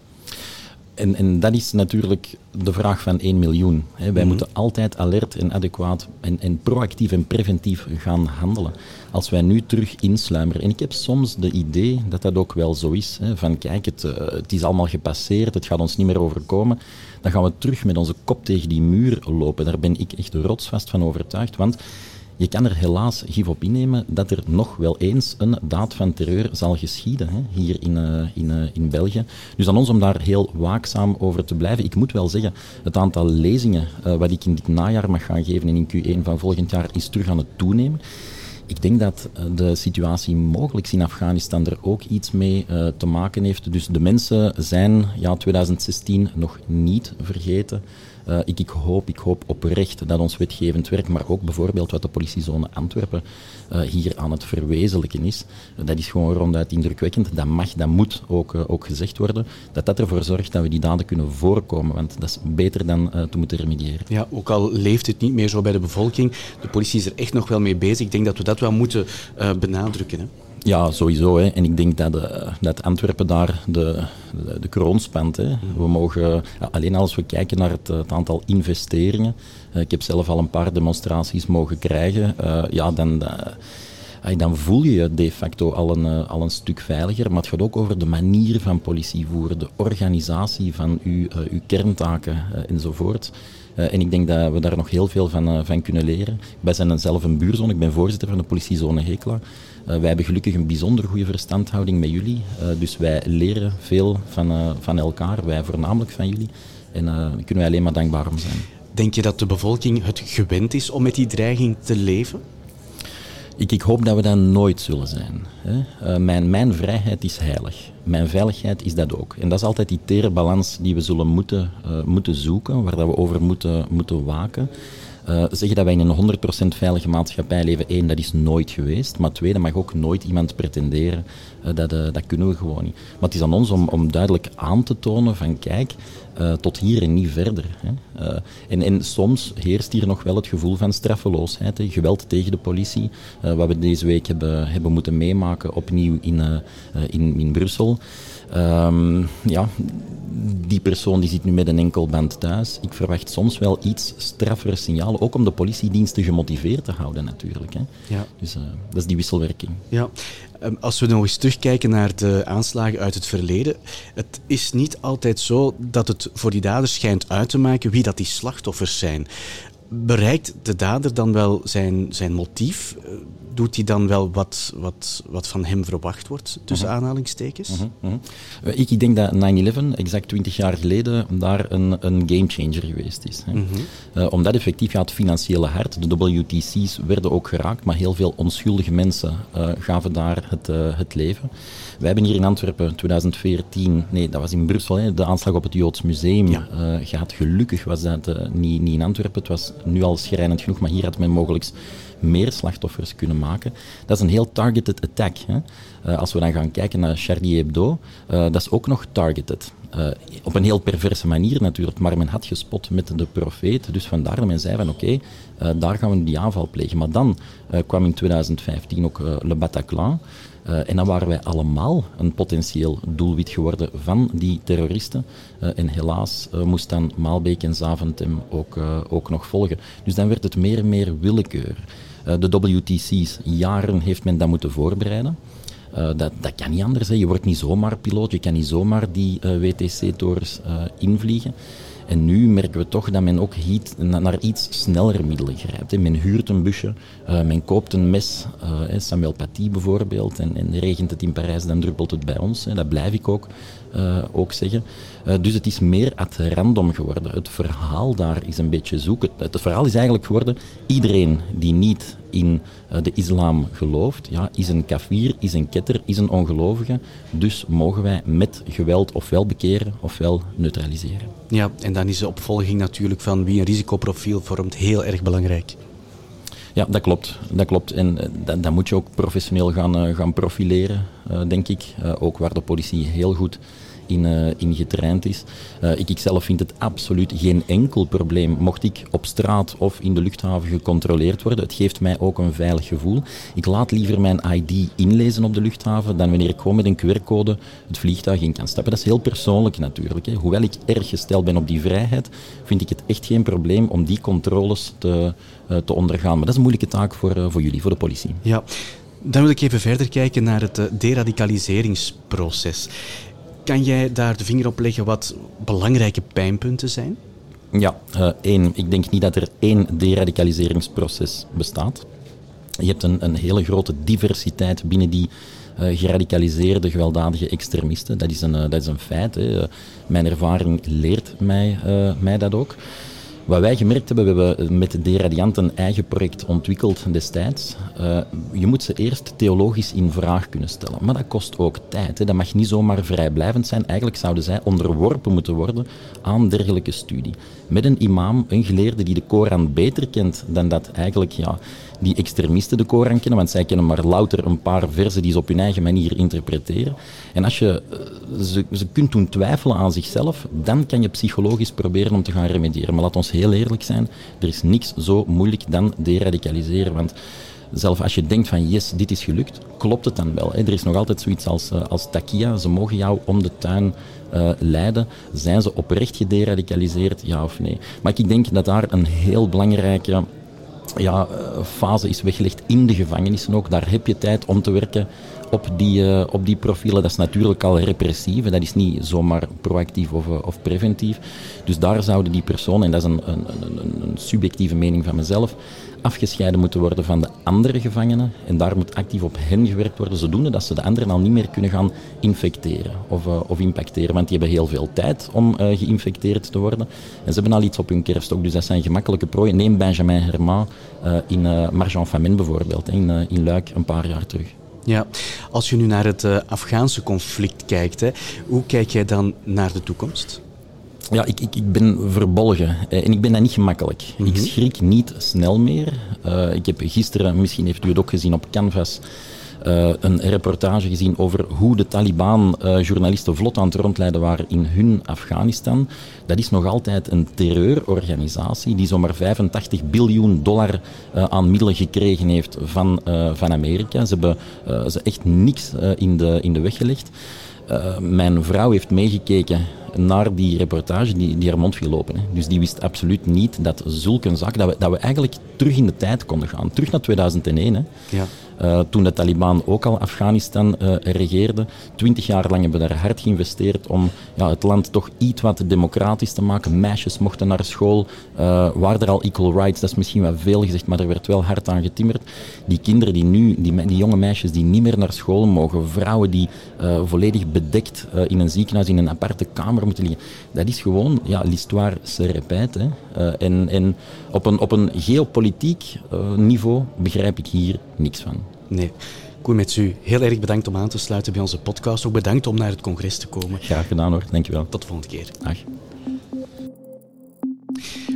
En, en dat is natuurlijk de vraag van 1 miljoen. Hè. Wij mm -hmm. moeten altijd alert en adequaat en, en proactief en preventief gaan handelen. Als wij nu terug insluimeren, en ik heb soms de idee dat dat ook wel zo is, hè, van kijk, het, uh, het is allemaal gepasseerd, het gaat ons niet meer overkomen, dan gaan we terug met onze kop tegen die muur lopen. Daar ben ik echt rotsvast van overtuigd, want je kan er helaas gif op innemen dat er nog wel eens een daad van terreur zal geschieden hè, hier in, uh, in, uh, in België. Dus aan ons om daar heel waakzaam over te blijven. Ik moet wel zeggen, het aantal lezingen uh, wat ik in dit najaar mag gaan geven en in Q1 van volgend jaar is terug aan het toenemen. Ik denk dat de situatie mogelijk in Afghanistan er ook iets mee te maken heeft. Dus de mensen zijn ja, 2016 nog niet vergeten. Uh, ik, ik, hoop, ik hoop oprecht dat ons wetgevend werk, maar ook bijvoorbeeld wat de politiezone Antwerpen uh, hier aan het verwezenlijken is, dat is gewoon ronduit indrukwekkend. Dat mag, dat moet ook, ook gezegd worden. Dat dat ervoor zorgt dat we die daden kunnen voorkomen, want dat is beter dan te moeten remediëren. Ja, ook al leeft het niet meer zo bij de bevolking, de politie is er echt nog wel mee bezig. Ik denk dat we dat wel moeten benadrukken. Hè? Ja, sowieso. Hè. En ik denk dat, uh, dat Antwerpen daar de, de, de kroon spant. Hè. We mogen, alleen als we kijken naar het, het aantal investeringen. Uh, ik heb zelf al een paar demonstraties mogen krijgen. Uh, ja, dan, dan voel je je de facto al een, al een stuk veiliger. Maar het gaat ook over de manier van politie voeren, de organisatie van uw, uw kerntaken enzovoort. Uh, en ik denk dat we daar nog heel veel van, van kunnen leren. Wij zijn zelf een buurzone, ik ben voorzitter van de politiezone Hekla. Wij hebben gelukkig een bijzonder goede verstandhouding met jullie. dus wij leren veel van, van elkaar, wij voornamelijk van jullie. En daar kunnen wij alleen maar dankbaar om zijn. Denk je dat de bevolking het gewend is om met die dreiging te leven? Ik, hoop dat we dat nooit zullen zijn. Hè. Uh, mijn, mijn, vrijheid is heilig. Mijn veiligheid is dat ook. En dat is altijd die tere balans die we zullen moeten, uh, moeten zoeken, waar dat we over moeten, moeten waken. Uh, zeggen dat wij in een 100% veilige maatschappij leven, één, dat is nooit geweest. Maar twee, dat mag ook nooit iemand pretenderen. Uh, dat, uh, dat kunnen we gewoon niet. Maar het is aan ons om, om duidelijk aan te tonen van kijk, tot hier en niet verder. Hè. En, en, soms heerst hier nog wel het gevoel van straffeloosheid. Hè. Geweld tegen de politie, wat we deze week hebben, hebben moeten meemaken opnieuw in, in, in Brussel. Um, ja, die persoon die zit nu met een enkelband thuis. Ik verwacht soms wel iets straffere signalen, ook om de politiediensten gemotiveerd te houden natuurlijk. Hè. Ja. Dus uh, dat is die wisselwerking. Ja. Um, als we nog eens terugkijken naar de aanslagen uit het verleden, het is niet altijd zo dat het voor die daders schijnt uit te maken wie dat die slachtoffers zijn. Bereikt de dader dan wel zijn, zijn motief? doet hij dan wel wat, wat, wat van hem verwacht wordt, tussen uh -huh. aanhalingstekens? Uh -huh. Uh-huh. ik, ik, denk dat 9-11, exact 20 jaar geleden, daar een, een gamechanger geweest is. Hè. Uh, omdat effectief ja, het financiële hart, de WTC's, werden ook geraakt, maar heel veel onschuldige mensen gaven daar het, het leven. Wij hebben hier in Antwerpen 2014, nee, dat was in Brussel, hè, de aanslag op het Joods Museum ja. uh, gehad. Gelukkig was dat uh, niet, niet in Antwerpen. Het was nu al schrijnend genoeg, maar hier had men mogelijk meer slachtoffers kunnen maken. Dat is een heel targeted attack. Hè. Uh, als we dan gaan kijken naar Charlie Hebdo, dat is ook nog targeted. Uh, op een heel perverse manier natuurlijk, maar men had gespot met de profeet. Dus vandaar dat men zei van oké, okay, uh, daar gaan we die aanval plegen. Maar dan uh, kwam in 2015 ook Le Bataclan. Uh, en dan waren wij allemaal een potentieel doelwit geworden van die terroristen. Uh, en helaas uh, moest dan Maalbeek en Zaventem ook, ook nog volgen. Dus dan werd het meer en meer willekeur. de WTC's, jaren heeft men dat moeten voorbereiden. Dat, dat kan niet anders. Je wordt niet zomaar piloot, je kan niet zomaar die WTC-torens invliegen. En nu merken we toch dat men ook naar iets sneller middelen grijpt. Men huurt een busje, men koopt een mes, Samuel Paty bijvoorbeeld, en, en, regent het in Parijs, dan druppelt het bij ons. Hè. Dat blijf ik ook, ook zeggen. dus het is meer at random geworden. Het verhaal daar is een beetje zoeken. Het verhaal is eigenlijk geworden, iedereen die niet in uh, de islam gelooft, ja, is een kafir, is een ketter, is een ongelovige. Dus mogen wij met geweld ofwel bekeren ofwel neutraliseren. Ja, en dan is de opvolging natuurlijk van wie een risicoprofiel vormt heel erg belangrijk. Ja, dat klopt. Dat klopt. En dat, dat, moet je ook professioneel gaan, uh, gaan profileren, denk ik. ook waar de politie heel goed in, uh, in getraind is. Uh, ik, zelf vind het absoluut geen enkel probleem mocht ik op straat of in de luchthaven gecontroleerd worden. Het geeft mij ook een veilig gevoel. Ik laat liever mijn ID inlezen op de luchthaven dan wanneer ik gewoon met een QR-code het vliegtuig in kan stappen. Dat is heel persoonlijk natuurlijk. Hè. Hoewel ik erg gesteld ben op die vrijheid, vind ik het echt geen probleem om die controles te, uh, te ondergaan. Maar dat is een moeilijke taak voor, voor jullie, voor de politie. Ja. Dan wil ik even verder kijken naar het deradicaliseringsproces. Kan jij daar de vinger op leggen wat belangrijke pijnpunten zijn? Ja, uh, één. Ik denk niet dat er één deradicaliseringsproces bestaat. Je hebt een, een hele grote diversiteit binnen die uh, geradicaliseerde, gewelddadige extremisten. Dat is een, uh, dat is een feit. Hè. Mijn ervaring leert mij, mij dat ook. Wat wij gemerkt hebben, we hebben met de Deradiant een eigen project ontwikkeld destijds. Uh, je moet ze eerst theologisch in vraag kunnen stellen. Maar dat kost ook tijd. Hè. Dat mag niet zomaar vrijblijvend zijn. Eigenlijk zouden zij onderworpen moeten worden aan dergelijke studie. Met een imam, een geleerde die de Koran beter kent dan dat eigenlijk ja, die extremisten de Koran kennen, want zij kennen maar louter een paar versen die ze op hun eigen manier interpreteren. En als je eh, ze, ze kunt doen twijfelen aan zichzelf, dan kan je psychologisch proberen om te gaan remediëren. Maar laat ons heel eerlijk zijn, er is niks zo moeilijk dan deradicaliseren, want zelf als je denkt van yes, dit is gelukt, klopt het dan wel. Hè? Er is nog altijd zoiets als, uh, als takia, ze mogen jou om de tuin uh, leiden. Zijn ze oprecht gederadicaliseerd, ja of nee? Maar ik denk dat daar een heel belangrijke ja, eh, fase is weggelegd in de gevangenissen ook. Daar heb je tijd om te werken op die, uh, op die profielen. Dat is natuurlijk al repressief. Dat is niet zomaar proactief of, uh, of preventief. Dus daar zouden die personen, en dat is een, een, een, een, subjectieve mening van mezelf, afgescheiden moeten worden van de andere gevangenen. En daar moet actief op hen gewerkt worden, zodoende dat ze de anderen al niet meer kunnen gaan infecteren of, uh, of impacteren. Want die hebben heel veel tijd om geïnfecteerd te worden. En ze hebben al iets op hun kerststok, dus dat zijn gemakkelijke prooien. Neem Benjamin Herman in Marjan Famine bijvoorbeeld, in, in Luik een paar jaar terug. Ja, als je nu naar het uh, Afghaanse conflict kijkt, hè, hoe kijk jij dan naar de toekomst? Ja, ik, ik, ik ben verbolgen en ik ben dat niet gemakkelijk. Mm -hmm. Ik schrik niet snel meer. Uh, ik heb gisteren, misschien heeft u het ook gezien op Canvas, een reportage gezien over hoe de Taliban uh, journalisten vlot aan het rondleiden waren in hun Afghanistan. Dat is nog altijd een terreurorganisatie die zomaar 85 biljoen dollar uh, aan middelen gekregen heeft van, van Amerika. Ze hebben ze echt niks in, de, in de weg gelegd. mijn vrouw heeft meegekeken naar die reportage die, die haar mond viel lopen. Hè. Dus die wist absoluut niet dat zulke zaak, dat we, dat we eigenlijk terug in de tijd konden gaan. Terug naar 2001. Hè. Ja. Uh, toen de Taliban ook al Afghanistan uh, regeerde. Twintig jaar lang hebben we daar hard geïnvesteerd om ja, het land toch iets wat democratisch te maken. Meisjes mochten naar school, uh, waren er al equal rights, dat is misschien wel veel gezegd, maar er werd wel hard aan getimmerd. Die kinderen die nu, die, die jonge meisjes die niet meer naar school mogen, vrouwen die volledig bedekt in een ziekenhuis in een aparte kamer moeten liggen, dat is gewoon, ja, l'histoire se répète. En, en op een, op een geopolitiek niveau begrijp ik hier niks van. Nee. Koen met u, heel erg bedankt om aan te sluiten bij onze podcast. Ook bedankt om naar het congres te komen. Graag gedaan hoor, dankjewel. Tot de volgende keer. Dag.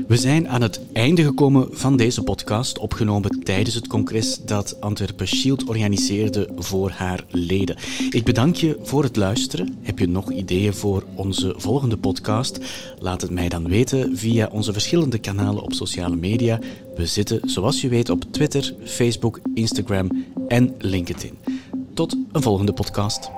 We zijn aan het einde gekomen van deze podcast, opgenomen tijdens het congres dat Antwerpen Shield organiseerde voor haar leden. Ik bedank je voor het luisteren. Heb je nog ideeën voor onze volgende podcast? Laat het mij dan weten via onze verschillende kanalen op sociale media. We zitten, zoals je weet, op Twitter, Facebook, Instagram en LinkedIn. Tot een volgende podcast.